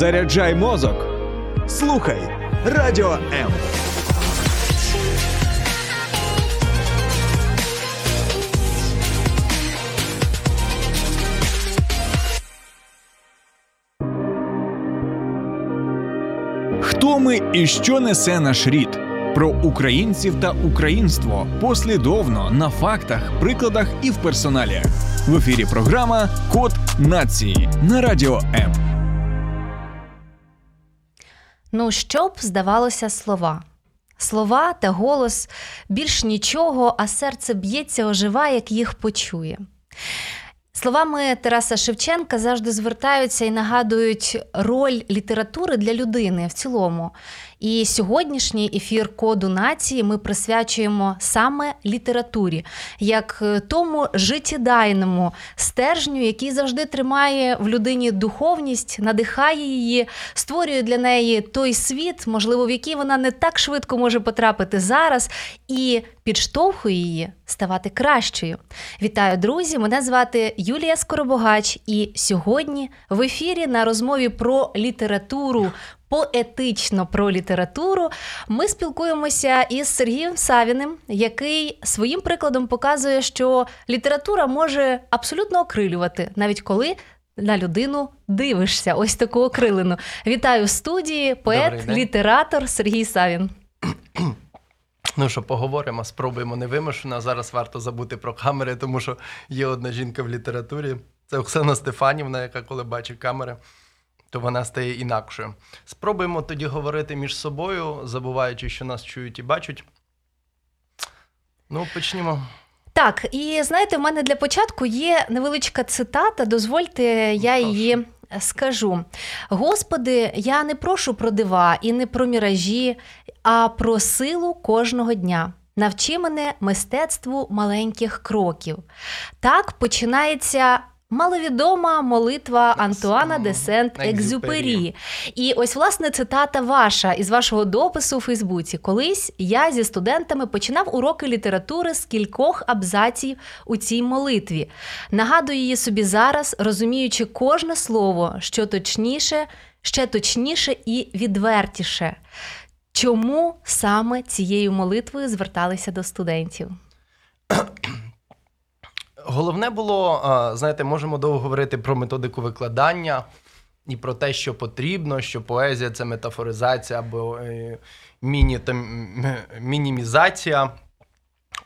Заряджай мозок. Слухай Радіо М. Хто ми і що несе наш рід? Про українців та українство послідовно на фактах, прикладах і в персоналі. В ефірі програма Код нації на радіо М. Ну, що б здавалося слова. Слова та голос більш нічого, а серце б'ється, ожива, як їх почує. Словами Тараса Шевченка завжди звертаються і нагадують роль літератури для людини в цілому. І сьогоднішній ефір коду нації ми присвячуємо саме літературі, як е, тому життєдайному стержню, який завжди тримає в людині духовність, надихає її, створює для неї той світ, можливо, в який вона не так швидко може потрапити зараз, і підштовхує її ставати кращою. Вітаю, друзі! Мене звати Юлія Скоробогач, і сьогодні в ефірі на розмові про літературу поетично про літературу. Ми спілкуємося із Сергієм Савіним, який своїм прикладом показує, що література може абсолютно окрилювати, навіть коли. На людину дивишся, ось таку окрилину. Вітаю в студії, поет, літератор Сергій Савін. Ну що, поговоримо, спробуємо невимушено. Зараз варто забути про камери, тому що є одна жінка в літературі. Це Оксана Стефанівна, яка коли бачить камери, то вона стає інакшою. Спробуємо тоді говорити між собою, забуваючи, що нас чують і бачать. Ну, почнімо. Так, і знаєте, в мене для початку є невеличка цитата. Дозвольте, я її скажу. Господи, я не прошу про дива і не про міражі, а про силу кожного дня. Навчи мене мистецтву маленьких кроків. Так починається Маловідома молитва Антуана де Сент Екзюпері. І ось власне цитата ваша із вашого допису у Фейсбуці. Колись я зі студентами починав уроки літератури з кількох абзаців у цій молитві. Нагадую її собі зараз, розуміючи кожне слово, що точніше, ще точніше і відвертіше. Чому саме цією молитвою зверталися до студентів? Головне було, знаєте, можемо довго говорити про методику викладання і про те, що потрібно, що поезія це метафоризація або е, мінімізація,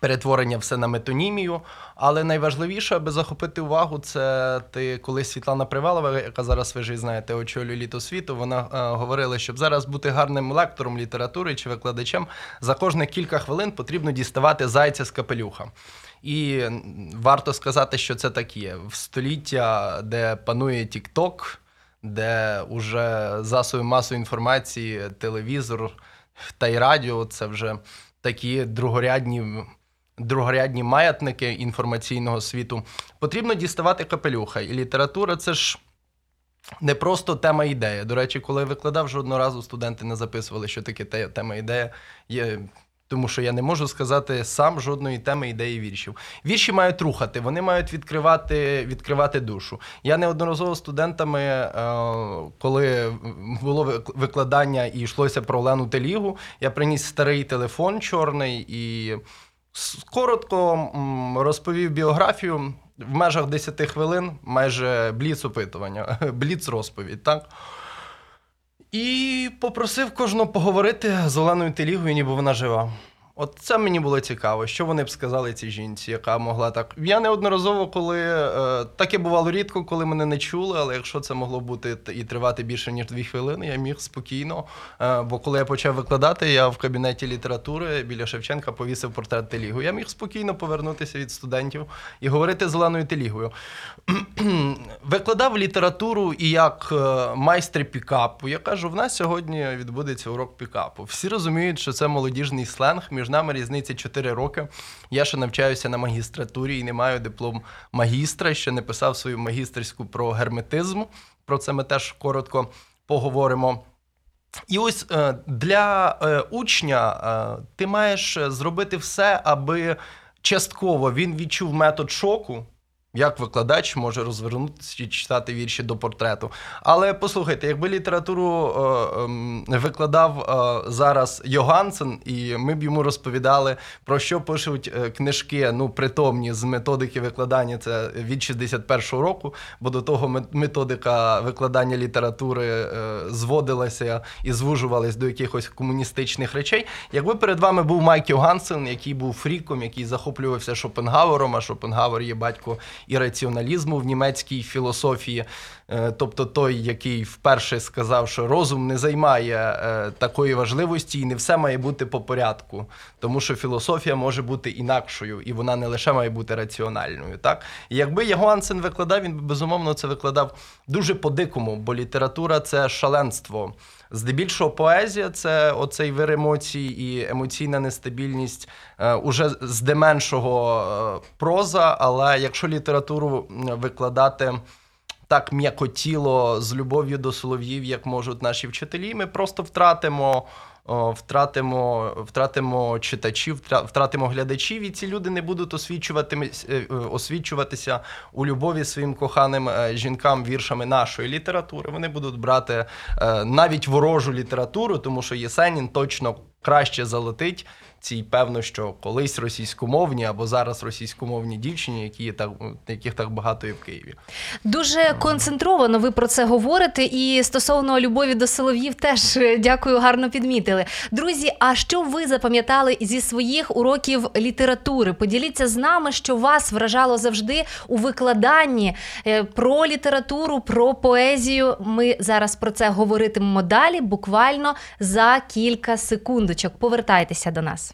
перетворення все на метонімію. Але найважливіше, аби захопити увагу, це ти коли Світлана Привалова, яка зараз ви ж знаєте, очолює літо світу. Вона е, говорила, щоб зараз бути гарним лектором літератури чи викладачем, за кожне кілька хвилин потрібно діставати зайця з капелюха. І варто сказати, що це так є. В століття, де панує TikTok, де уже засоби масової інформації, телевізор та й радіо це вже такі другорядні. Другорядні маятники інформаційного світу потрібно діставати капелюха. І література це ж не просто тема ідея. До речі, коли я викладав жодного разу, студенти не записували, що таке тема ідея. Є тому що я не можу сказати сам жодної теми ідеї віршів. Вірші мають рухати, вони мають відкривати відкривати душу. Я неодноразово студентами, е, коли було викладання і йшлося про Лену Телігу, я приніс старий телефон чорний і коротко розповів біографію. В межах 10 хвилин майже бліц опитування, бліц розповідь. так? І попросив кожного поговорити з Оленою Телігою, ніби вона жива. От це мені було цікаво, що вони б сказали цій жінці, яка могла так. Я неодноразово, коли е, таке бувало рідко, коли мене не чули, але якщо це могло бути і тривати більше ніж дві хвилини, я міг спокійно. Е, бо коли я почав викладати, я в кабінеті літератури біля Шевченка повісив портрет Телігу. Я міг спокійно повернутися від студентів і говорити з Оленою Телігою. Викладав літературу і як е, майстер пікапу. Я кажу, в нас сьогодні відбудеться урок пікапу. Всі розуміють, що це молодіжний сленг. Між нами різниця 4 роки. Я ще навчаюся на магістратурі і не маю диплом магістра. Ще не писав свою магістерську про герметизм. Про це ми теж коротко поговоримо. І ось е, для е, учня ти маєш зробити все, аби частково він відчув метод шоку як викладач може розвернутися і читати вірші до портрету. Але послухайте, якби літературу е, е, викладав е, зараз Йогансен, і ми б йому розповідали, про що пишуть е, книжки, ну, притомні з методики викладання, це від 61-го року, бо до того методика викладання літератури е, зводилася і звужувалась до якихось комуністичних речей. Якби перед вами був Майк Йогансен, який був фріком, який захоплювався Шопенгауером, а Шопенгауер є батько ірраціоналізму в німецькій філософії, е, тобто той, який вперше сказав, що розум не займає е, такої важливості і не все має бути по порядку, тому що філософія може бути інакшою, і вона не лише має бути раціональною. Так? І якби Йогансен викладав, він би безумовно це викладав дуже по-дикому, бо література це шаленство. Здебільшого поезія це оцей вир емоцій і емоційна нестабільність е, уже здеменшого е, проза. Але якщо літературу викладати так м'якотіло з любов'ю до солов'їв, як можуть наші вчителі, ми просто втратимо втратимо втратимо читачів, втратимо глядачів, і ці люди не будуть освічувати, е, е, освічуватися у любові своїм коханим е, жінкам віршами нашої літератури. Вони будуть брати навіть ворожу літературу, тому що Єсенін точно краще залетить цій, певно, що колись російськомовні або зараз російськомовні дівчині, які так, яких так багато є в Києві. Дуже концентровано ви про це говорите. І стосовно любові до Солов'їв, теж е, дякую, гарно підмітили. Друзі, а що ви запам'ятали зі своїх уроків літератури? Поділіться з нами, що вас вражало завжди у викладанні е, про літературу, про поезію. Ми зараз про це говоритимемо далі, буквально за кілька секундочок. Повертайтеся до нас.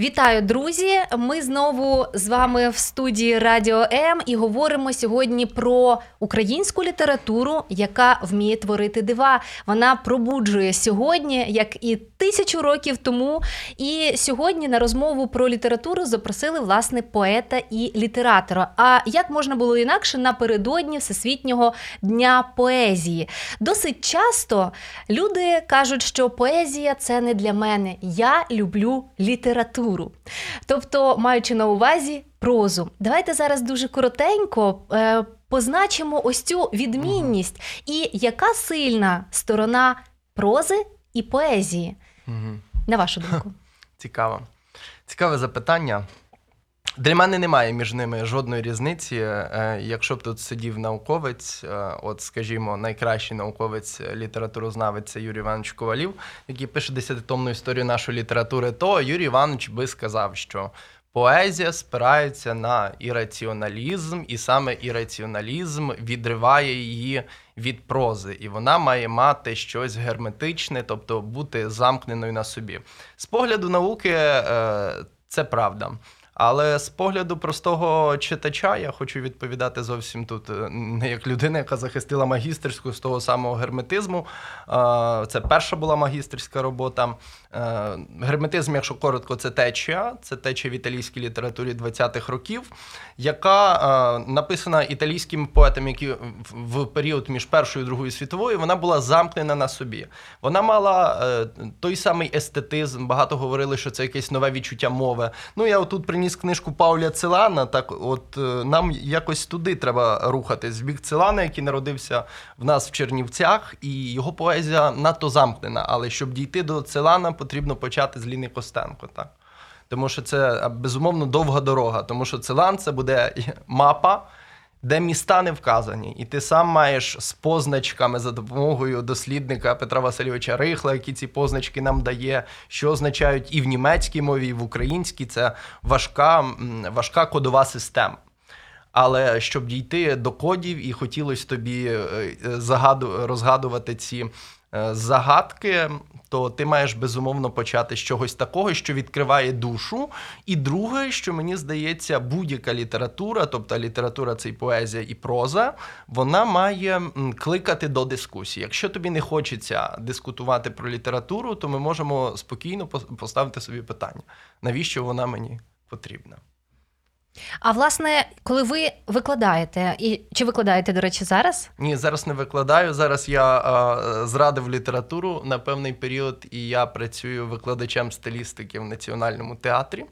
Вітаю, друзі! Ми знову з вами в студії Радіо М і говоримо сьогодні про українську літературу, яка вміє творити дива. Вона пробуджує сьогодні, як і тисячу років тому. І сьогодні на розмову про літературу запросили власне поета і літератора. А як можна було інакше напередодні Всесвітнього дня поезії? Досить часто люди кажуть, що поезія це не для мене. Я люблю літературу літературу. Тобто, маючи на увазі прозу, давайте зараз дуже коротенько е, позначимо ось цю відмінність і яка сильна сторона прози і поезії, на вашу думку. Цікаво. Цікаве запитання. Для мене немає між ними жодної різниці. Е, якщо б тут сидів науковець, е, от, скажімо, найкращий науковець літературознавець це Юрій Іванович Ковалів, який пише десятитомну історію нашої літератури, то Юрій Іванович би сказав, що поезія спирається на ірраціоналізм, і саме ірраціоналізм відриває її від прози, і вона має мати щось герметичне, тобто бути замкненою на собі. З погляду науки, е, це правда. Але з погляду простого читача я хочу відповідати зовсім тут е, не як людина, яка захистила магістерську з того самого герметизму. Це перша була магістерська робота. Е, герметизм, якщо коротко, це течія, це течія в італійській літературі 20-х років, яка е, написана італійським поетом, які в період між Першою і Другою світовою вона була замкнена на собі. Вона мала той самий естетизм. Багато говорили, що це якесь нове відчуття мови. Ну я отут приніс книжку Пауля Целана, так от е, нам якось туди треба рухатись. Бік Целана, який народився в нас в Чернівцях, і його поезія надто замкнена. Але щоб дійти до Целана, потрібно почати з Ліни Костенко. так. Тому що це безумовно довга дорога, тому що Целан це буде мапа де міста не вказані, і ти сам маєш з позначками за допомогою дослідника Петра Васильовича Рихла, які ці позначки нам дає, що означають і в німецькій мові, і в українській це важка, важка кодова система. Але щоб дійти до кодів, і хотілося тобі е, загаду, розгадувати ці е, загадки, то ти маєш безумовно почати з чогось такого, що відкриває душу. І друге, що мені здається, будь-яка література, тобто література це і поезія і проза, вона має кликати до дискусії. Якщо тобі не хочеться дискутувати про літературу, то ми можемо спокійно поставити собі питання, навіщо вона мені потрібна. А власне, коли ви викладаєте, і чи викладаєте, до речі, зараз? Ні, зараз не викладаю. Зараз я а, зрадив літературу на певний період, і я працюю викладачем стилістики в національному театрі.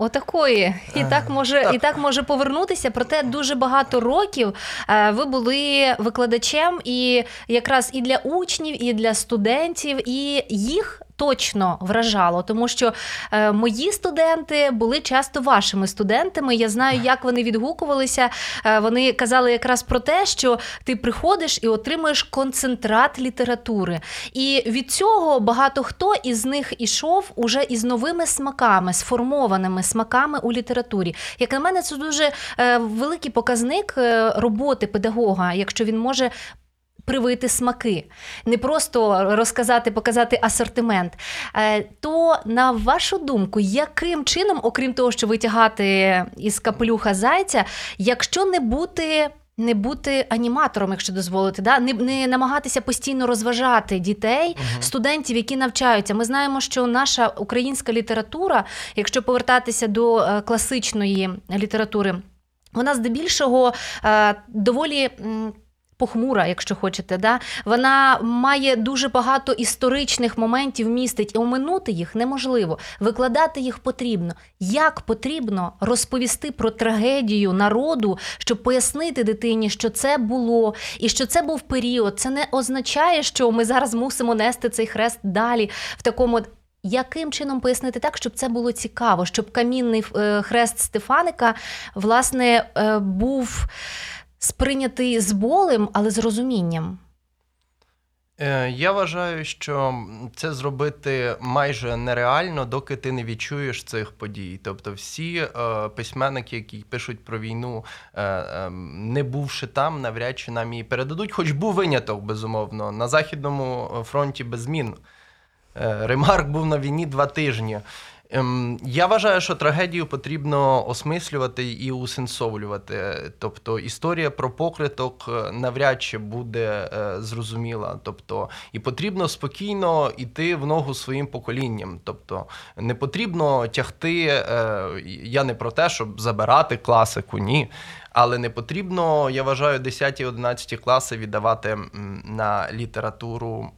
Отакої, і так може і так може повернутися. Проте дуже багато років е, ви були викладачем, і якраз і для учнів, і для студентів, і їх точно вражало, тому що е, мої студенти були часто вашими студентами. Я знаю, як вони відгукувалися. Е, вони казали якраз про те, що ти приходиш і отримуєш концентрат літератури. І від цього багато хто із них ішов уже із новими смаками, сформованими смаками у літературі. Як на мене, це дуже е, великий показник е, роботи педагога, якщо він може привити смаки, не просто розказати, показати асортимент. Е, то, на вашу думку, яким чином, окрім того, що витягати із капелюха зайця, якщо не бути. Не бути аніматором, якщо дозволити, да не не намагатися постійно розважати дітей, uh-huh. студентів, які навчаються. Ми знаємо, що наша українська література, якщо повертатися до е, класичної літератури, вона здебільшого е, доволі похмура, якщо хочете. Да? Вона має дуже багато історичних моментів містить, і оминути їх неможливо. Викладати їх потрібно. Як потрібно розповісти про трагедію народу, щоб пояснити дитині, що це було, і що це був період. Це не означає, що ми зараз мусимо нести цей хрест далі в такому. Яким чином пояснити так, щоб це було цікаво, щоб камінний е, хрест Стефаника власне е, був сприйнятий з болем, але з розумінням. Е, я вважаю, що це зробити майже нереально, доки ти не відчуєш цих подій. Тобто, всі е, письменники, які пишуть про війну, е, е, не бувши там, навряд чи нам її передадуть. Хоч був виняток, безумовно, на західному фронті без змін. Е, Ремарк був на війні два тижні. Ем, я вважаю, що трагедію потрібно осмислювати і усенсовлювати. Тобто історія про покриток е, навряд чи буде е, зрозуміла. Тобто, і потрібно спокійно йти в ногу своїм поколінням. Тобто не потрібно тягти. Е, я не про те, щоб забирати класику, ні. Але не потрібно, я вважаю, 10-11 класи віддавати на літературу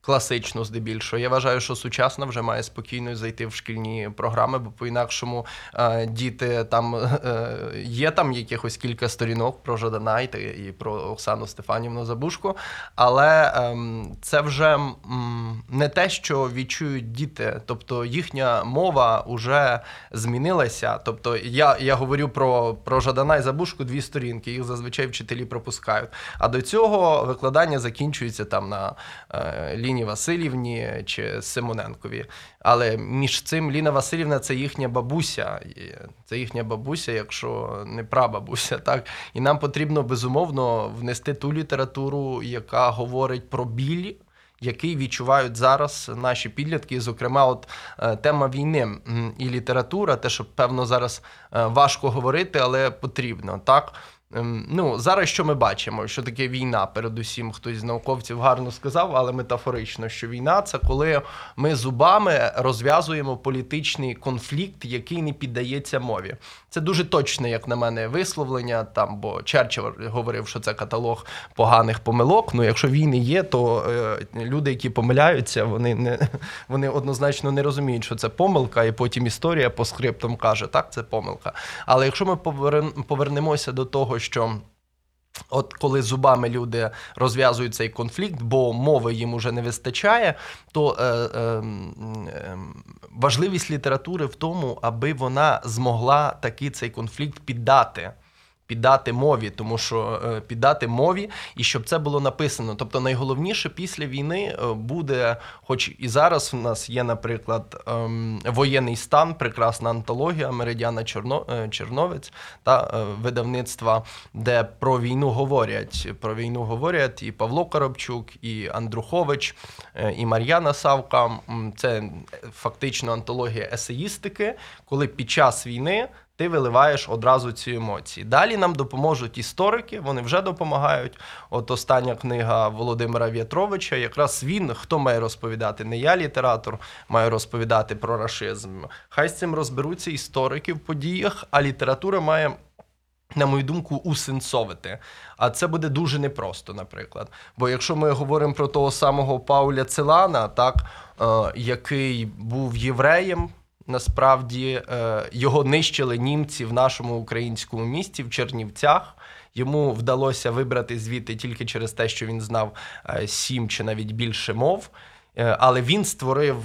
класичну, здебільшого. Я вважаю, що сучасна вже має спокійно зайти в шкільні програми, бо по-інакшому е, діти там е, є там якихось кілька сторінок про Жадана і про Оксану Стефанівну Забушко, але е, це вже не те, що відчують діти, тобто їхня мова вже змінилася. Тобто я я говорю про про Жадана і Забушку дві сторінки, їх зазвичай вчителі пропускають. А до цього викладання закінчується там на е, лінії Васильівні чи Симоненкові. Але між цим Ліна Васильівна це їхня бабуся, це їхня бабуся, якщо не прабабуся. Так і нам потрібно безумовно внести ту літературу, яка говорить про біль. Який відчувають зараз наші підлітки, зокрема, от е, тема війни і література, те, що певно зараз е, важко говорити, але потрібно так. Ем, ну, зараз що ми бачимо? Що таке війна? Передусім, хтось з науковців гарно сказав, але метафорично, що війна це коли ми зубами розв'язуємо політичний конфлікт, який не піддається мові. Це дуже точне, як на мене, висловлення. Там, бо Черчилль говорив, що це каталог поганих помилок. Ну, якщо війни є, то е, люди, які помиляються, вони не вони однозначно не розуміють, що це помилка, і потім історія по скриптам каже, так, це помилка. Але якщо ми повернемося до того, що. От коли зубами люди розв'язують цей конфлікт, бо мови їм уже не вистачає, то е, е, е, важливість літератури в тому, аби вона змогла такий цей конфлікт піддати піддати мові, тому що е, піддати мові, і щоб це було написано. Тобто, найголовніше після війни е, буде, хоч і зараз в нас є, наприклад, ем, воєнний стан, прекрасна антологія Меридіана Чорно, е, Черновець та видавництва, де про війну говорять. Про війну говорять і Павло Коробчук, і Андрухович, і Мар'яна Савка. Це фактично антологія есеїстики, коли під час війни ти виливаєш одразу ці емоції. Далі нам допоможуть історики, вони вже допомагають. От остання книга Володимира В'ятровича, якраз він хто має розповідати? Не я літератор, маю розповідати про рашизм. Хай з цим розберуться історики в подіях, а література має. На мою думку, усенцовити. А це буде дуже непросто, наприклад. Бо якщо ми говоримо про того самого Пауля Целана, так, е, який був євреєм, насправді е, його нищили німці в нашому українському місті в Чернівцях. Йому вдалося вибрати звідти тільки через те, що він знав е, сім чи навіть більше мов. Е, але він створив,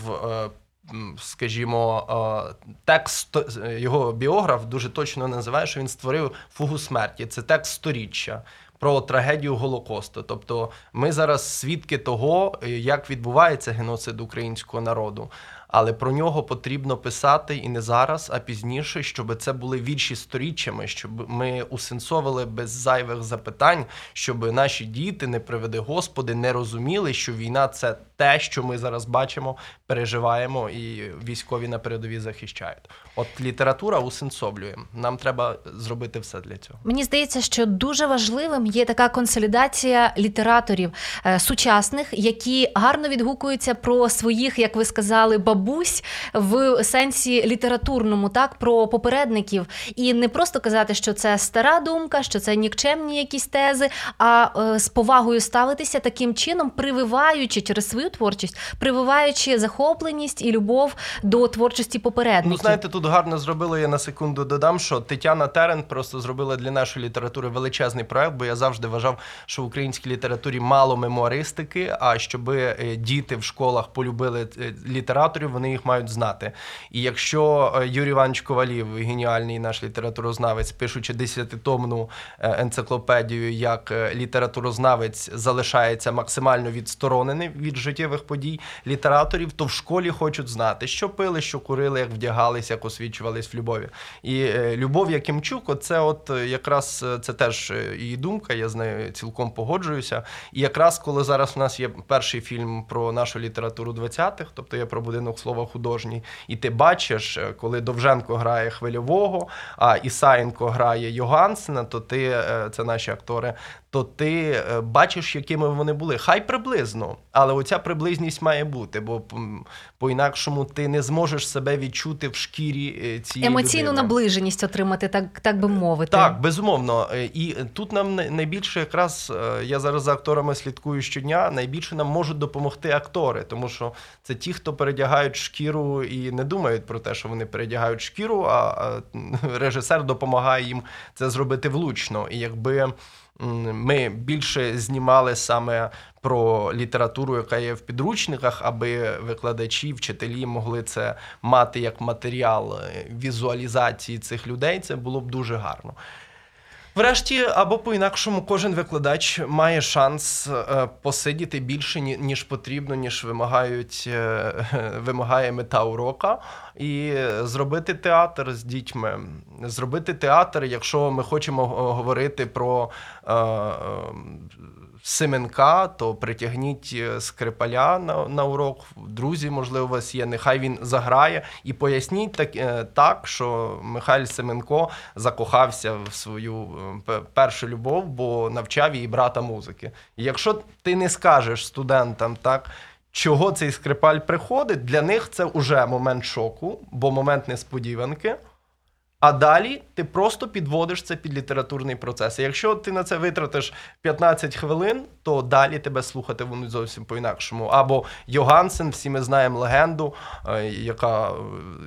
скажімо, текст його біограф дуже точно називає, що він створив фугу смерті. Це текст сторіччя. Про трагедію Голокосту, тобто ми зараз свідки того, як відбувається геноцид українського народу але про нього потрібно писати і не зараз, а пізніше, щоб це були вірші сторіччями, щоб ми усенсовили без зайвих запитань, щоб наші діти, не приведи Господи, не розуміли, що війна це те, що ми зараз бачимо, переживаємо, і військові на передовій захищають. От література усенсовлює. Нам треба зробити все для цього. Мені здається, що дуже важливим є така консолідація літераторів е, сучасних, які гарно відгукуються про своїх, як ви сказали, бабусь в сенсі літературному, так про попередників, і не просто казати, що це стара думка, що це нікчемні якісь тези, а е, з повагою ставитися таким чином, прививаючи через свою творчість, прививаючи захопленість і любов до творчості попередників. Ну, знаєте, тут гарно зробили. Я на секунду додам, що Тетяна Терен просто зробила для нашої літератури величезний проект, бо я завжди вважав, що в українській літературі мало мемуаристики. А щоб е, діти в школах полюбили е, літераторів, вони їх мають знати. І якщо е, Юрій Іванович Ковалів, геніальний наш літературознавець, пишучи десятитомну енциклопедію, як літературознавець залишається максимально відсторонений від життєвих подій літераторів, то в школі хочуть знати, що пили, що курили, як вдягалися, як освічувались в любові. І е, Любов Якимчук, це от е, якраз е, це теж її думка, я з нею цілком погоджуюся. І якраз коли зараз у нас є перший фільм про нашу літературу 20-х, тобто я про будинок слова художній, і ти бачиш, коли Довженко грає хвильового, а Ісаєнко грає Йогансена, то ти це наші актори то ти бачиш, якими вони були. Хай приблизно, але оця приблизність має бути, бо по-інакшому ти не зможеш себе відчути в шкірі е, цієї емоційну людини. наближеність отримати, так так би мовити. Так, безумовно. Е, і тут нам найбільше, якраз я зараз за акторами слідкую щодня. Найбільше нам можуть допомогти актори, тому що це ті, хто передягають шкіру і не думають про те, що вони передягають шкіру, а режисер допомагає їм це зробити влучно. І якби ми більше знімали саме про літературу, яка є в підручниках, аби викладачі, вчителі могли це мати як матеріал е, візуалізації цих людей. Це було б дуже гарно. Врешті, або по-інакшому, кожен викладач має шанс е, посидіти більше ніж потрібно, ніж вимагають, е, вимагає мета урока, і зробити театр з дітьми. Зробити театр, якщо ми хочемо говорити про. Семенка, то притягніть е, скрипаля на на урок. Друзі, можливо, у вас є. Нехай він заграє і поясніть так, е, так, що Михайль Семенко закохався в свою е, першу любов, бо навчав її брата музики. І якщо ти не скажеш студентам так. Чого цей скрипаль приходить, для них це вже момент шоку, бо момент несподіванки. А далі ти просто підводиш це під літературний процес. І Якщо ти на це витратиш 15 хвилин, то далі тебе слухати вони зовсім по-інакшому. Або Йогансен, всі ми знаємо легенду, е, яка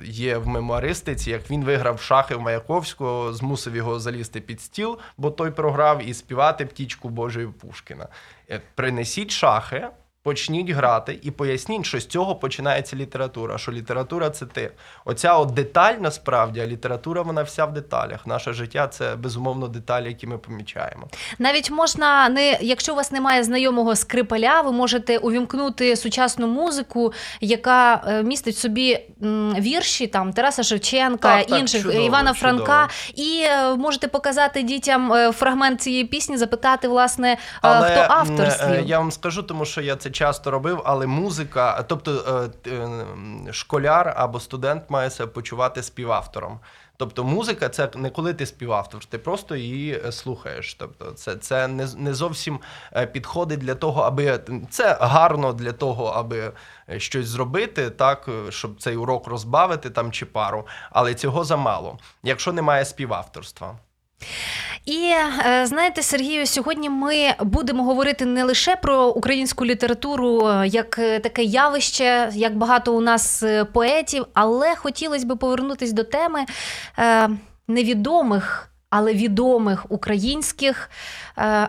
є в мемуаристиці, як він виграв шахи в Маяковського, змусив його залізти під стіл, бо той програв, і співати птічку Божої Пушкіна. Е, принесіть шахи. Почніть грати і поясніть, що з цього починається література. Що література це ти. Оця от деталь насправді, а література вона вся в деталях. Наше життя це безумовно деталі, які ми помічаємо. Навіть можна не, якщо у вас немає знайомого скрипаля, ви можете увімкнути сучасну музику, яка е, містить в собі вірші там Тараса Шевченка, Так, так, інших чудово, Івана Франка, чудово. і е, можете показати дітям е, фрагмент цієї пісні, запитати, власне, Але хто автор слів. я вам скажу, тому що я це часто робив, але музика, тобто е, т- е, школяр або студент має себе почувати співавтором. Тобто музика це не коли ти співавтор, ти просто її е, слухаєш. Тобто, це, це не, не зовсім е, підходить для того, аби це гарно для того, аби щось зробити, так щоб цей урок розбавити там чи пару, але цього замало, якщо немає співавторства. І е, знаєте, Сергію, сьогодні ми будемо говорити не лише про українську літературу е, як е, таке явище, як багато у нас поетів, але хотілося б повернутися до теми невідомих. Але відомих українських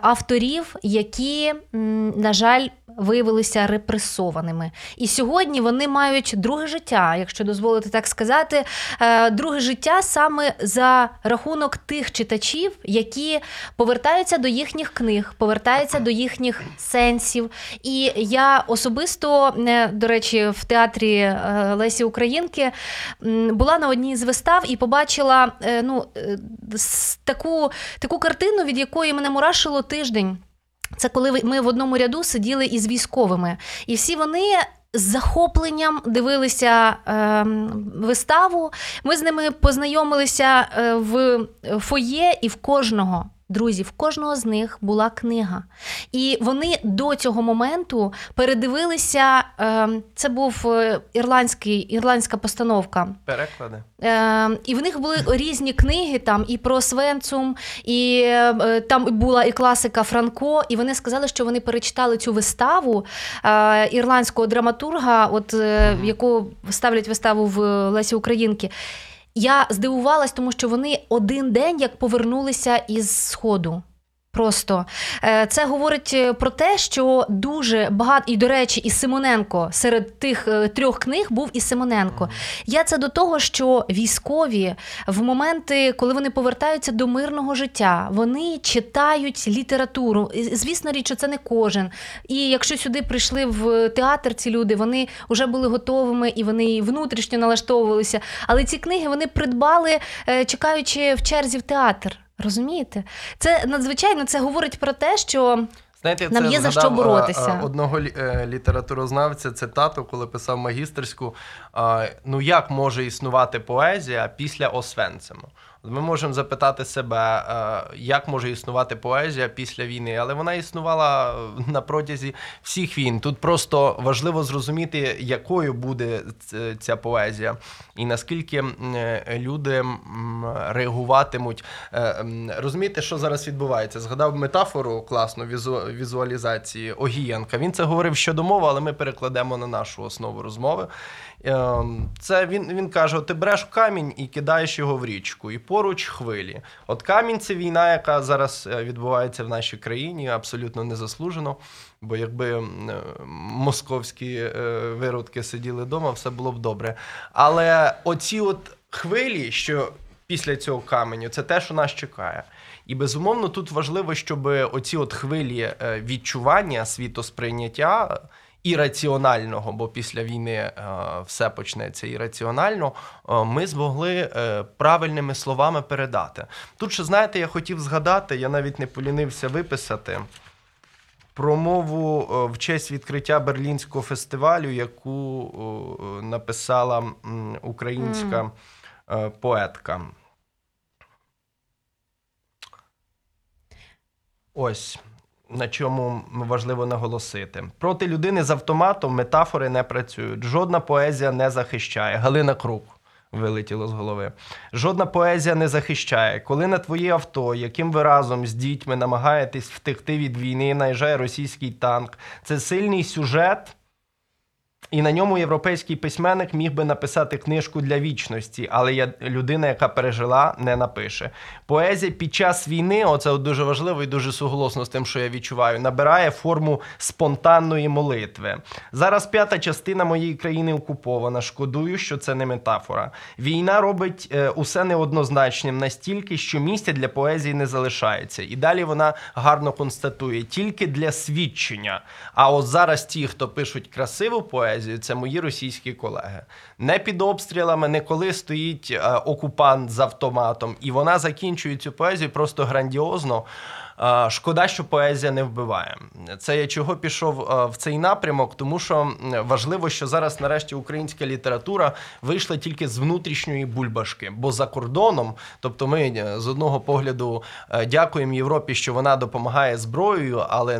авторів, які, на жаль, виявилися репресованими. І сьогодні вони мають друге життя, якщо дозволити так сказати, е, друге життя саме за рахунок тих читачів, які повертаються до їхніх книг, повертаються до їхніх сенсів. І я особисто, е, до речі, в театрі е, Лесі Українки була на одній з вистав і побачила ну, таку, таку картину, від якої мене мурашило тиждень. Це коли ми в одному ряду сиділи із військовими, і всі вони. З захопленням дивилися е, виставу. Ми з ними познайомилися е, в фоє, і в кожного, друзі, в кожного з них була книга. І вони до цього моменту передивилися. Е, це був е, ірландський, ірландська постановка. Переклади. Е, і в них були різні книги там і про Свенцум, і е, там була і класика Франко. І вони сказали, що вони перечитали цю виставу е, ірландського драматурга, от е, яку ставлять виставу в Лесі Українки. Я здивувалась, тому що вони один день як повернулися із сходу. Просто Е, це говорить е, про те, що дуже багато, і до речі, і Симоненко серед тих е, трьох книг був і Симоненко. Я це до того, що військові в моменти, коли вони повертаються до мирного життя, вони читають літературу. Звісно, річ, що це не кожен. І якщо сюди прийшли в театр, ці люди вони вже були готовими і вони внутрішньо налаштовувалися. Але ці книги вони придбали, чекаючи в черзі в театр. Розумієте? Це надзвичайно це говорить про те, що Знаєте, Нам це є за що боротися. а, а, Одного е, літературознавця цитату, коли писав магістерську. Ну як може існувати поезія після Освенцима? Ми можемо запитати себе, е, як може існувати поезія після війни, але вона існувала на протязі всіх війн. Тут просто важливо зрозуміти, якою буде ця поезія, і наскільки е, люди реагуватимуть. Е, Розумієте, що зараз відбувається? Згадав метафору класну візу- візуалізації Огієнка. Він це говорив щодо мови, але ми перекладемо на нашу основу розмови. Ем, Це він, він каже: ти береш камінь і кидаєш його в річку, і поруч хвилі. От камінь це війна, яка зараз е, відбувається в нашій країні, абсолютно незаслужено. Бо якби е, московські е, виродки сиділи вдома, все було б добре. Але оці от хвилі, що після цього каменю, це те, що нас чекає. І безумовно тут важливо, щоб оці от хвилі відчування, світосприйняття ірраціонального, бо після війни е, все почнеться ірраціонально, е, ми змогли е, правильними словами передати. Тут ще знаєте, я хотів згадати, я навіть не полінився виписати. Промову в честь відкриття Берлінського фестивалю, яку написала українська е, поетка. Ось на чому важливо наголосити. Проти людини з автоматом метафори не працюють. Жодна поезія не захищає. Галина Крук. Вилетіло з голови. Жодна поезія не захищає. Коли на твоє авто, яким ви разом з дітьми намагаєтесь втекти від війни, наїжджає російський танк. Це сильний сюжет, І на ньому європейський письменник міг би написати книжку для вічності, але я людина, яка пережила, не напише. Поезія під час війни, оце дуже важливо і дуже суголосно з тим, що я відчуваю, набирає форму спонтанної молитви. Зараз п'ята частина моєї країни окупована. Шкодую, що це не метафора. Війна робить е, усе неоднозначним настільки, що місця для поезії не залишається. І далі вона гарно констатує тільки для свідчення. А от зараз ті, хто пишуть красиву поезію, це мої російські колеги. Не під обстрілами, не коли стоїть е, окупант з автоматом, і вона закінчує цю поезію просто грандіозно. Шкода, що поезія не вбиває. Це я чого пішов в цей напрямок, тому що важливо, що зараз, нарешті, українська література вийшла тільки з внутрішньої бульбашки, бо за кордоном, тобто, ми е, з одного погляду е, дякуємо Європі, що вона допомагає зброєю, але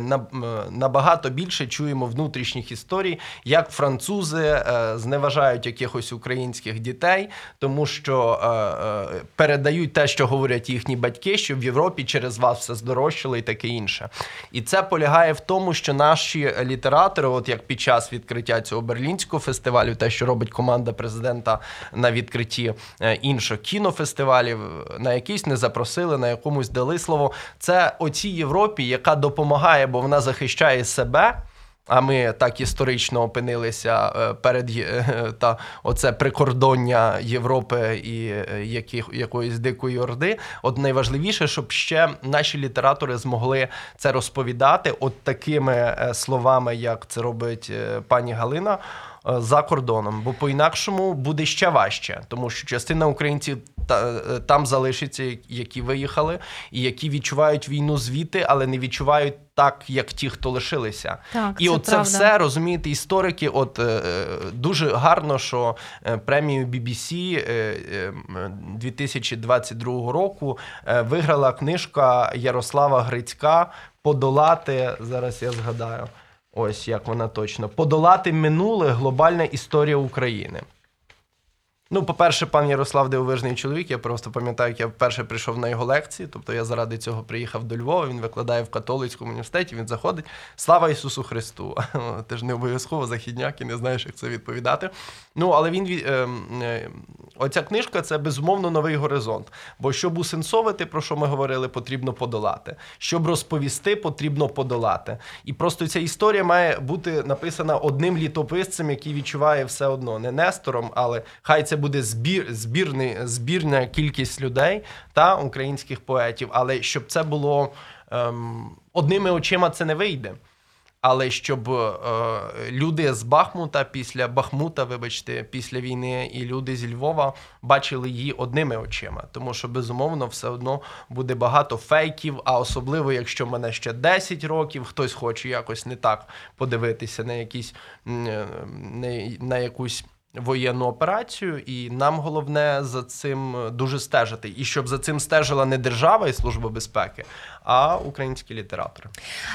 набагато більше чуємо внутрішніх історій, як французи е, зневажають якихось українських дітей, тому що передають те, що говорять їхні батьки, що в Європі через вас все здоров'я здорожчали і таке інше. І це полягає в тому, що наші літератори, от як під час відкриття цього берлінського фестивалю, те, що робить команда президента на відкритті е, інших кінофестивалів, на якийсь не запросили, на якомусь дали слово. Це оцій Європі, яка допомагає, бо вона захищає себе. А ми так історично опинилися е, перед е, та оце прикордоння Європи і е, яких, якоїсь дикої орди. От найважливіше, щоб ще наші літератори змогли це розповідати, от такими словами, як це робить пані Галина. За кордоном, бо по-інакшому буде ще важче, тому що частина українців та, там залишиться, які виїхали, і які відчувають війну звідти, але не відчувають так, як ті, хто лишилися. Так, І це от правда. все розумієте, історики. От е, дуже гарно, що е, премію BBC е, 2022 е, року е, виграла книжка Ярослава Грицька Подолати. Зараз я згадаю. Ось як вона точно подолати минуле глобальна історія України. Ну, по-перше, пан Ярослав дивовижний чоловік. Я просто пам'ятаю, як я вперше прийшов на його лекції. Тобто я заради цього приїхав до Львова. Він викладає в католицькому університеті. Він заходить. Слава Ісусу Христу! Ти ж не обов'язково західняк і не знаєш, як це відповідати. Ну, але він е, е, оця книжка це безумовно новий горизонт. Бо щоб усенсовити, про що ми говорили, потрібно подолати. Щоб розповісти, потрібно подолати. І просто ця історія має бути написана одним літописцем, який відчуває все одно не Нестором, але хай це буде збір, збірний, збірна кількість людей та українських поетів. Але щоб це було ем, одними очима, це не вийде. Але щоб е, люди з Бахмута після Бахмута, вибачте, після війни, і люди зі Львова бачили її одними очима, тому що безумовно все одно буде багато фейків. А особливо, якщо мене ще 10 років, хтось хоче якось не так подивитися на якісь не на якусь воєнну операцію, і нам головне за цим дуже стежити. І щоб за цим стежила не держава і служба безпеки, а українські літератори.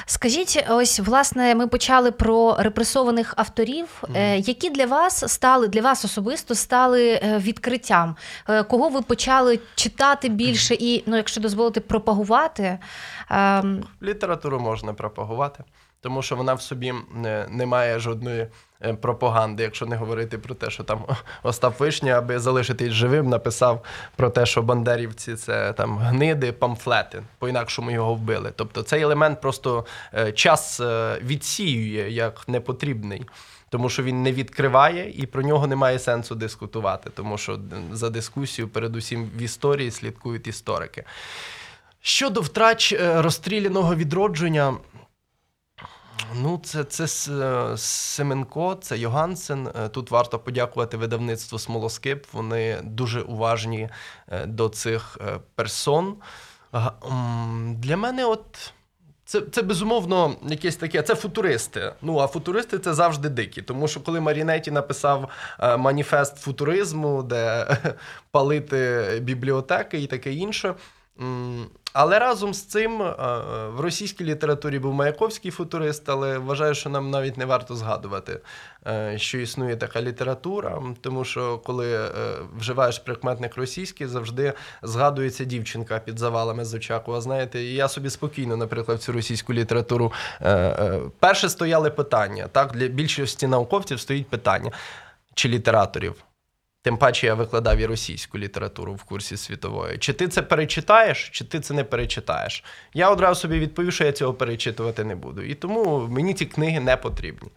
Скажіть, ось власне, ми почали про репресованих авторів, mm. які для вас стали для вас особисто стали е, відкриттям, е, кого ви почали читати більше і, ну, якщо дозволити, пропагувати. Ем, Літературу можна пропагувати тому що вона в собі не має жодної е, пропаганди, якщо не говорити про те, що там Остап Вишня, аби залишитись живим, написав про те, що бандерівці це там гниди, памфлети, по інакшому його вбили. Тобто цей елемент просто е, час е, відсіює як непотрібний. Тому що він не відкриває і про нього немає сенсу дискутувати, тому що за дискусію, передусім в історії слідкують історики. Щодо втрач розстріляного відродження, Ну, це це Семенко, це Йогансен. Е, тут варто подякувати видавництву Смолоскип. Вони дуже уважні е, до цих е, персон. Для мене, от. Це це безумовно якесь таке. Це футуристи. Ну а футуристи це завжди дикі. Тому що коли Марінеті написав маніфест футуризму, де палити бібліотеки і таке інше. Але разом з цим е, в російській літературі був Маяковський футурист, але вважаю, що нам навіть не варто згадувати, е, що існує така література, тому що коли е, вживаєш прикметник російський, завжди згадується дівчинка під завалами з Очакова. Знаєте, і я собі спокійно, наприклад, цю російську літературу перше стояли питання. Так, для більшості науковців стоїть питання чи літераторів. Тим паче я викладав і російську літературу в курсі світової. Чи ти це перечитаєш, чи ти це не перечитаєш? Я одразу собі відповів, що я цього перечитувати не буду. І тому мені ці книги не потрібні.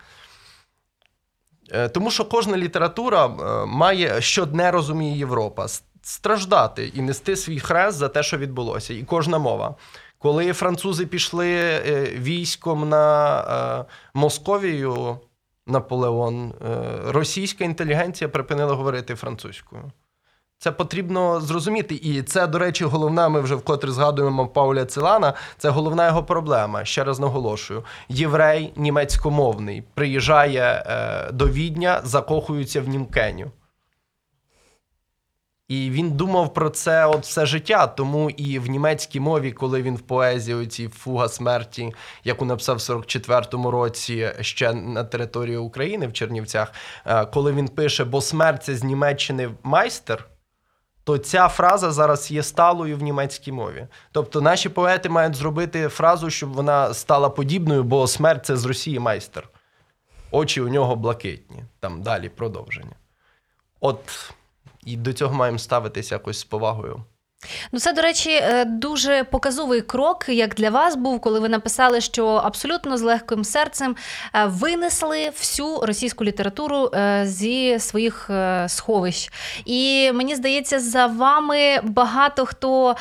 Е, тому що кожна література е, має, що не розуміє Європа, страждати і нести свій хрест за те, що відбулося. І кожна мова. Коли французи пішли е, військом на Московію. Наполеон, е, російська інтелігенція припинила говорити французькою. Це потрібно зрозуміти. І це, до речі, головна. Ми вже вкотре згадуємо Пауля Цилана. Це головна його проблема. Ще раз наголошую: єврей німецькомовний приїжджає е, до Відня, закохується в Німкеню. І він думав про це от все життя. Тому і в німецькій мові, коли він в поезії оці фуга смерті, яку написав в 44-му році ще на території України в Чернівцях, е, коли він пише Бо смерть це з Німеччини майстер. То ця фраза зараз є сталою в німецькій мові. Тобто наші поети мають зробити фразу, щоб вона стала подібною, бо смерть це з Росії майстер. Очі у нього блакитні. Там далі продовження. От і до цього маємо ставитися якось з повагою. Ну, це, до речі, е, дуже показовий крок, як для вас був, коли ви написали, що абсолютно з легким серцем е, винесли всю російську літературу е, зі своїх сховищ. І мені здається, за вами багато хто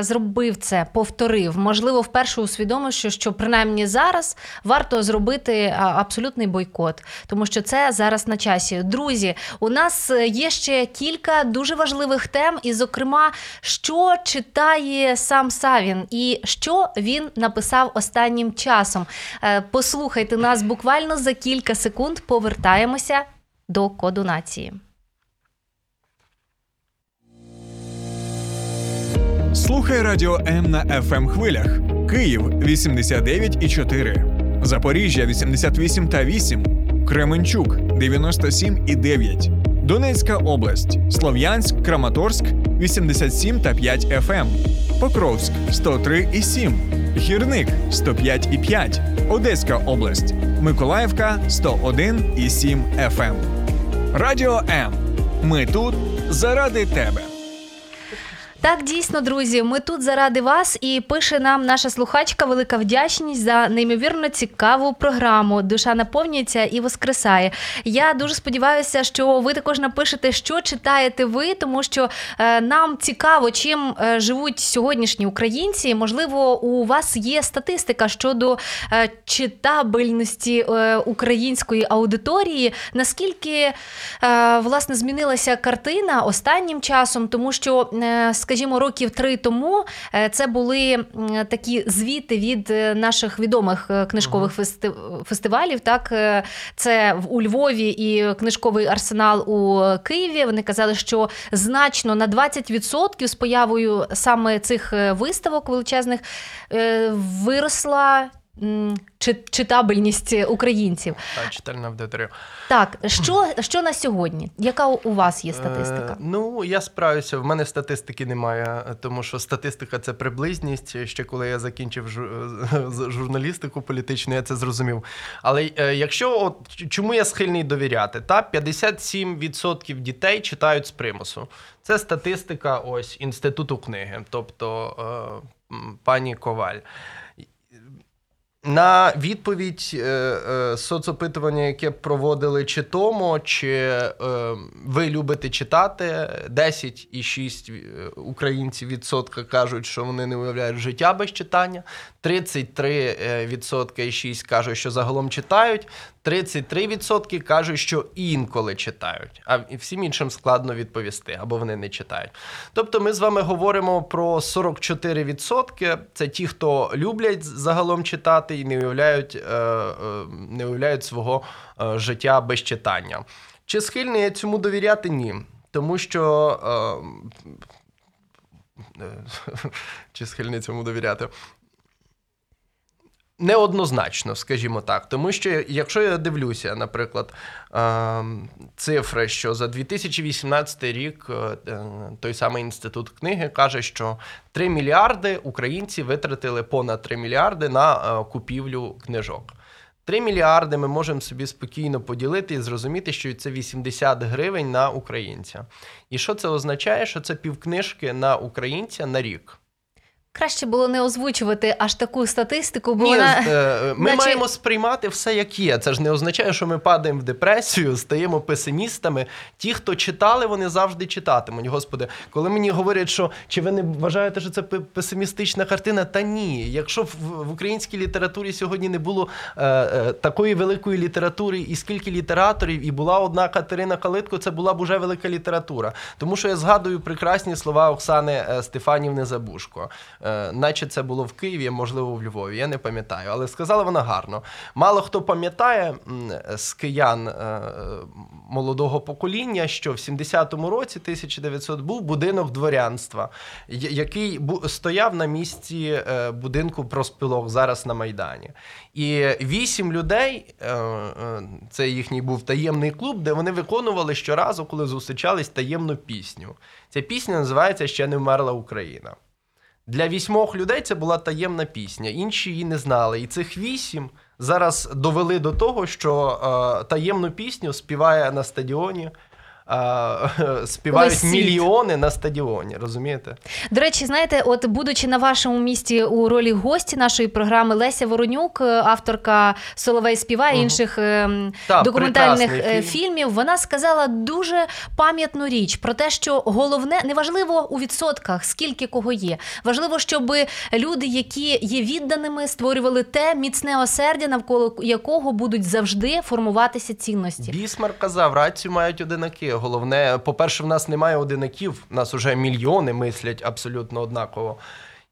зробив це, повторив. Можливо, вперше усвідомив, що, що принаймні зараз варто зробити абсолютний бойкот, тому що це зараз на часі. Друзі, у нас є ще кілька дуже важливих тем, і, зокрема, що читає сам Савін і що він написав останнім часом. Е, послухайте нас буквально за кілька секунд. Повертаємося до коду нації. Слухай радіо М на fm ем хвилях. Київ 89,4, Запоріжжя 88 та 8, Кременчук 97,9. Донецька область, Слов'янськ, Краматорськ 87 та 5 ФМ, ем. Покровськ 103 і 7, Гірник 105 і 5, Одеська область, Миколаївка 101 і 7 ФМ. Радіо М. Ми тут заради тебе. Так, дійсно, друзі, ми тут заради вас і пише нам наша слухачка. Велика вдячність за неймовірно цікаву програму. Душа наповнюється і воскресає. Я дуже сподіваюся, що ви також напишете, що читаєте ви, тому що е, нам цікаво, чим е, живуть сьогоднішні українці. Можливо, у вас є статистика щодо е, читабельності української аудиторії. Наскільки власне змінилася картина останнім часом, тому що е, скажімо, років три тому е, це були такі звіти від е, наших відомих е, книжкових uh-huh. фестивалів. Так, це у Львові і книжковий арсенал у Києві. Вони казали, що значно на 20% з появою саме цих виставок величезних виросла читабельність українців. Так, читальна аудиторія. Так, що що на сьогодні? Яка у вас є статистика? Е, ну, я справлюся. В мене статистики немає, тому що статистика це приблизність. Ще коли я закінчив журналістику політичну, я це зрозумів. Але е, якщо от чому я схильний довіряти, та 57% дітей читають з примусу. Це статистика ось інституту книги, тобто е, пані Коваль. На відповідь е, е, соцопитування, яке проводили чи тому, чи е, ви любите читати, 10,6 е, українців відсотка кажуть, що вони не уявляють життя без читання. 33% і 6 кажуть, що загалом читають. 33% кажуть, що інколи читають, а всім іншим складно відповісти, або вони не читають. Тобто, ми з вами говоримо про 44%. Це ті, хто люблять загалом читати і не уявляють, е, е, не уявляють свого е, життя без читання. Чи схильний я цьому довіряти? Ні. Тому що чи схильний цьому довіряти. Неоднозначно, скажімо так, тому що якщо я дивлюся, наприклад, цифри, що за 2018 рік е, той самий інститут книги каже, що 3 мільярди українці витратили понад 3 мільярди на е, купівлю книжок. 3 мільярди ми можемо собі спокійно поділити і зрозуміти, що це 80 гривень на українця. І що це означає? Що це півкнижки на українця на рік. Краще було не озвучувати аж таку статистику, бо Ні, вона... Е, ми наче... маємо сприймати все, як є. Це ж не означає, що ми падаємо в депресію, стаємо песимістами. Ті, хто читали, вони завжди читатимуть. Господи, коли мені говорять, що чи ви не вважаєте, що це песимістична картина? Та ні. Якщо в, українській літературі сьогодні не було е, е, такої великої літератури, і скільки літераторів, і була одна Катерина Калитко, це була б уже велика література. Тому що я згадую прекрасні слова Оксани е, Стефанівни Забушко. Е, наче це було в Києві, можливо, в Львові. Я не пам'ятаю, але сказала вона гарно. Мало хто пам'ятає з киян е, молодого покоління, що в 70-му році 1900 був будинок дворянства, який стояв на місці е, будинку проспілок зараз на Майдані. І вісім людей, це їхній був таємний клуб, де вони виконували щоразу, коли зустрічались таємну пісню. Ця пісня називається Ще не вмерла Україна. Для вісьмох людей це була таємна пісня, інші її не знали. І цих вісім зараз довели до того, що е, таємну пісню співає на стадіоні співають мільйони на стадіоні. Розумієте? До речі, знаєте, от будучи на вашому місці у ролі гості нашої програми, Леся Воронюк, е, авторка Соловей співає угу. інших ем, так, документальних е, фільм. фільмів, вона сказала дуже пам'ятну річ про те, що головне неважливо у відсотках, скільки кого є. Важливо, щоб люди, які є відданими, створювали те міцне осердя, навколо якого будуть завжди формуватися цінності. Бісмар казав, рацію мають одинаки. Головне, по-перше, в нас немає одинаків, в нас вже мільйони мислять абсолютно однаково.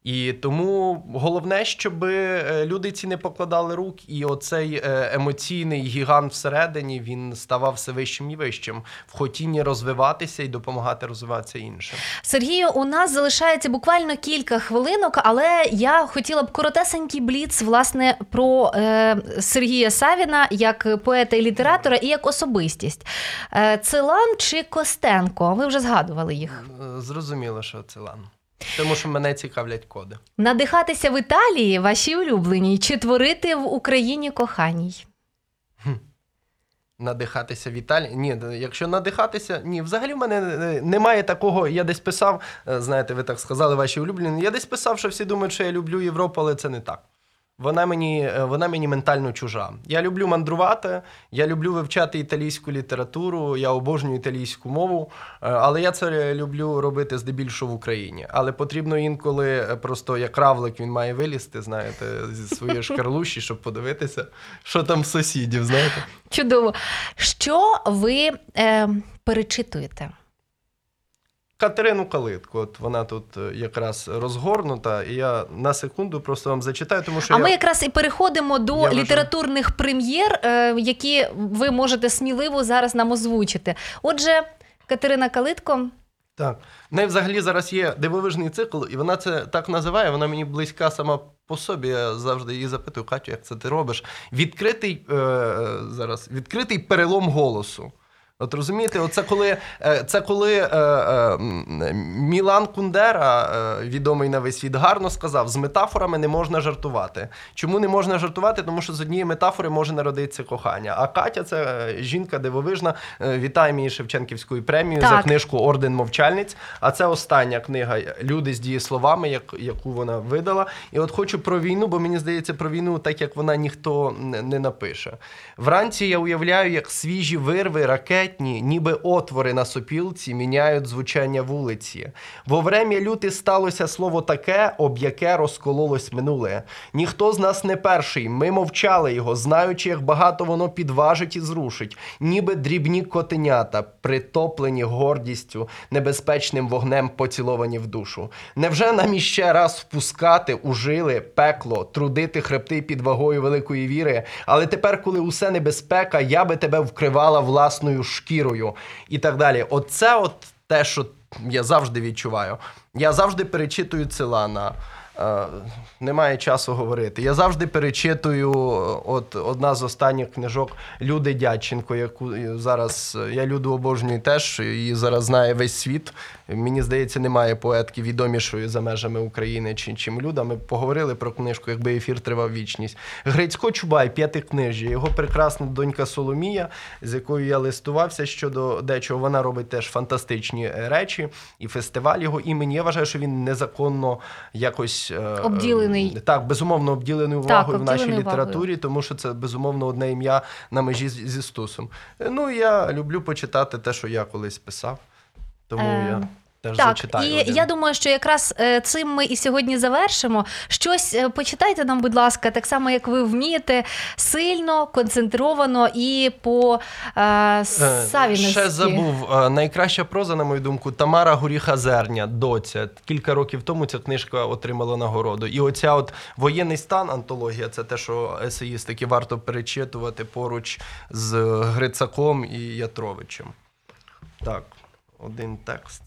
І тому головне, щоб е, люди ці не покладали рук, і оцей е, емоційний гігант всередині він ставав все вищим і вищим в хотінні розвиватися і допомагати розвиватися іншим. Сергію, у нас залишається буквально кілька хвилинок, але я хотіла б коротесенький бліц власне про е, Сергія Савіна як поета і літератора і як особистість. Е, Целан чи Костенко? Ви вже згадували їх? Зрозуміло, що Целан. Тому що мене цікавлять коди. Надихатися в Італії вашій улюбленій чи творити в Україні коханій? Надихатися в Італії? Ні, якщо надихатися, ні, взагалі в мене немає такого. Я десь писав, е, знаєте, ви так сказали, ваші улюблені. Я десь писав, що всі думають, що я люблю Європу, але це не так. Вона мені е, вона мені ментально чужа. Я люблю мандрувати, я люблю вивчати італійську літературу, я обожнюю італійську мову, е, але я це люблю робити здебільшого в Україні. Але потрібно інколи е, просто як равлик він має вилізти, знаєте, зі своєї шкарлуші, щоб подивитися, що там сусідів. знаєте. Чудово. Що ви е, перечитуєте? Катерину Калитку. От вона тут е, якраз розгорнута, і я на секунду просто вам зачитаю, тому що а я... ми якраз і переходимо до я літературних вважаю... прем'єр, е, які ви можете сміливо зараз нам озвучити. Отже, Катерина Калитко. Так, в неї взагалі зараз є дивовижний цикл, і вона це так називає. Вона мені близька сама по собі. Я завжди її запитую, Катю, як це ти робиш? Відкритий е, зараз відкритий перелом голосу. От розумієте, оце коли е, це коли е, е, Мілан Кундера, е, відомий на весь світ, гарно сказав: з метафорами не можна жартувати. Чому не можна жартувати? Тому що з однієї метафори може народитися кохання. А Катя це е, жінка дивовижна. Е, вітаємо її Шевченківською премією за книжку Орден мовчальниць. А це остання книга Люди з дієсловами, як, яку вона видала. І от хочу про війну, бо мені здається, про війну, так як вона ніхто не напише. Вранці я уявляю, як свіжі вирви, ракет ракетні, ніби отвори на сопілці, міняють звучання вулиці. Во врем'я люти сталося слово таке, об яке розкололось минуле. Ніхто з нас не перший. Ми мовчали його, знаючи, як багато воно підважить і зрушить, ніби дрібні котенята, притоплені гордістю, небезпечним вогнем поціловані в душу. Невже нам іще раз впускати у жили пекло, трудити хребти під вагою великої віри? Але тепер, коли усе небезпека, я би тебе вкривала власною шкірою і так далі. Оце от те, що я завжди відчуваю. Я завжди перечитую Цилана. Е, немає часу говорити. Я завжди перечитую. От одна з останніх книжок Люди Дядченко, яку зараз я люду обожнюю теж, її зараз знає весь світ. Мені здається, немає поетки відомішої за межами України чи чим Люда. Ми поговорили про книжку, якби ефір тривав вічність. Грицько Чубай, п'ятикнижжя, його прекрасна донька Соломія, з якою я листувався щодо дечого. Вона робить теж фантастичні речі, і фестиваль його імені. Я вважаю, що він незаконно якось е, обділений. Так, безумовно, обділений увагою так, в нашій літературі, увагою. тому що це безумовно одне ім'я на межі зі стусом. Ну я люблю почитати те, що я колись писав. Тому е... я. Теж так, зачитаю і один. я думаю, що якраз е, цим ми і сьогодні завершимо. Щось е, почитайте нам, будь ласка, так само як ви вмієте, сильно, концентровано і по е, Савіності. Ще забув найкраща проза, на мою думку, Тамара Горіха Зерня, доця. Кілька років тому ця книжка отримала нагороду. І оця от воєнний стан, антологія, це те, що есеїстики варто перечитувати поруч з Грицаком і Ятровичем. Так, один текст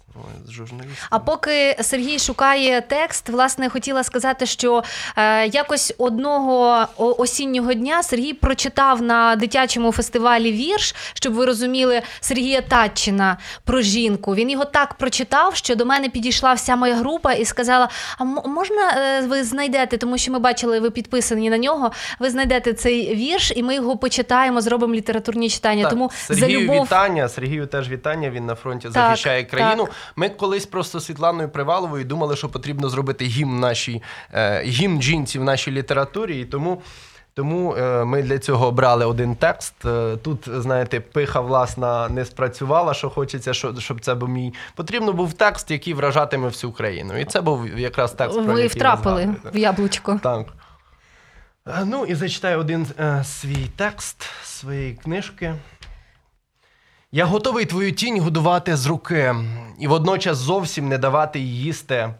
з журналістами. А поки Сергій шукає текст, власне, хотіла сказати, що е, якось одного осіннього дня Сергій прочитав на дитячому фестивалі вірш, щоб ви розуміли Сергія Татчина про жінку. Він його так прочитав, що до мене підійшла вся моя група і сказала: А можна е, ви знайдете, тому що ми бачили, ви підписані на нього. Ви знайдете цей вірш, і ми його почитаємо, зробимо літературні читання. Так, Тому Сергію за любов... вітання. Сергію теж вітання. Він на фронті так, захищає країну. Так. Ми колись просто Світланою Приваловою думали, що потрібно зробити гімн нашій е, гімн жінці в нашій літературі, і тому. Тому е, ми для цього обрали один текст. Е, тут, знаєте, пиха власна не спрацювала, що хочеться, щоб це був мій. Потрібно був текст, який вражатиме всю країну. І це був якраз текст. про Ви втрапили в яблучко. Так. Ну і зачитаю один е, свій текст своєї книжки. Я готовий твою тінь годувати з руки і водночас зовсім не давати їй їсти,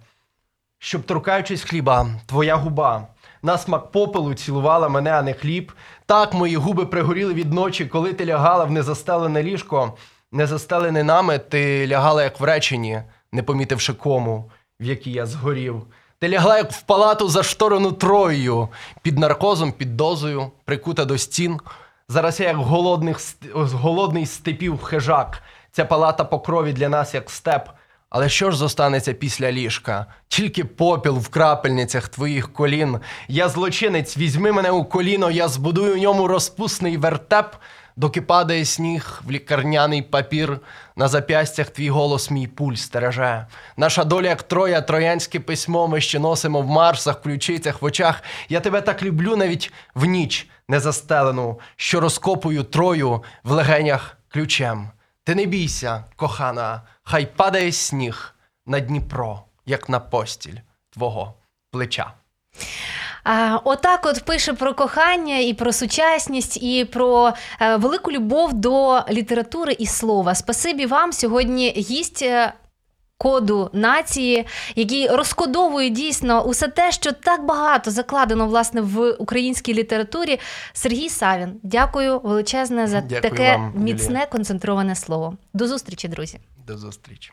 щоб, торкаючись хліба, твоя губа, на смак попелу цілувала мене, а не хліб. Так мої губи пригоріли від ночі, коли ти лягала в незастелене ліжко, не застелене нами, ти лягала, як в реченні, не помітивши кому, в якій я згорів. Ти лягла, як в палату зашторену троєю, під наркозом, під дозою, прикута до стін. Зараз я як голодних, голодний степів хижак. Ця палата по крові для нас як степ. Але що ж зостанеться після ліжка? Тільки попіл в крапельницях твоїх колін. Я злочинець, візьми мене у коліно, я збудую ньому розпусний вертеп, доки падає сніг в лікарняний папір. На зап'ястях твій голос, мій пульс стереже. Наша доля, як троя, троянське письмо, ми ще носимо в марсах, ключицях, в очах. Я тебе так люблю навіть в ніч незастелену, що розкопую трою в легенях ключем. Ти не бійся, кохана, хай падає сніг на Дніпро, як на постіль твого плеча. А, Отак, от пише про кохання і про сучасність, і про е, велику любов до літератури і слова. Спасибі вам сьогодні гість е, коду нації, який розкодовує дійсно усе те, що так багато закладено власне в українській літературі. Сергій Савін, дякую величезне за дякую таке вам, міцне Юлія. концентроване слово. До зустрічі, друзі. До зустрічі.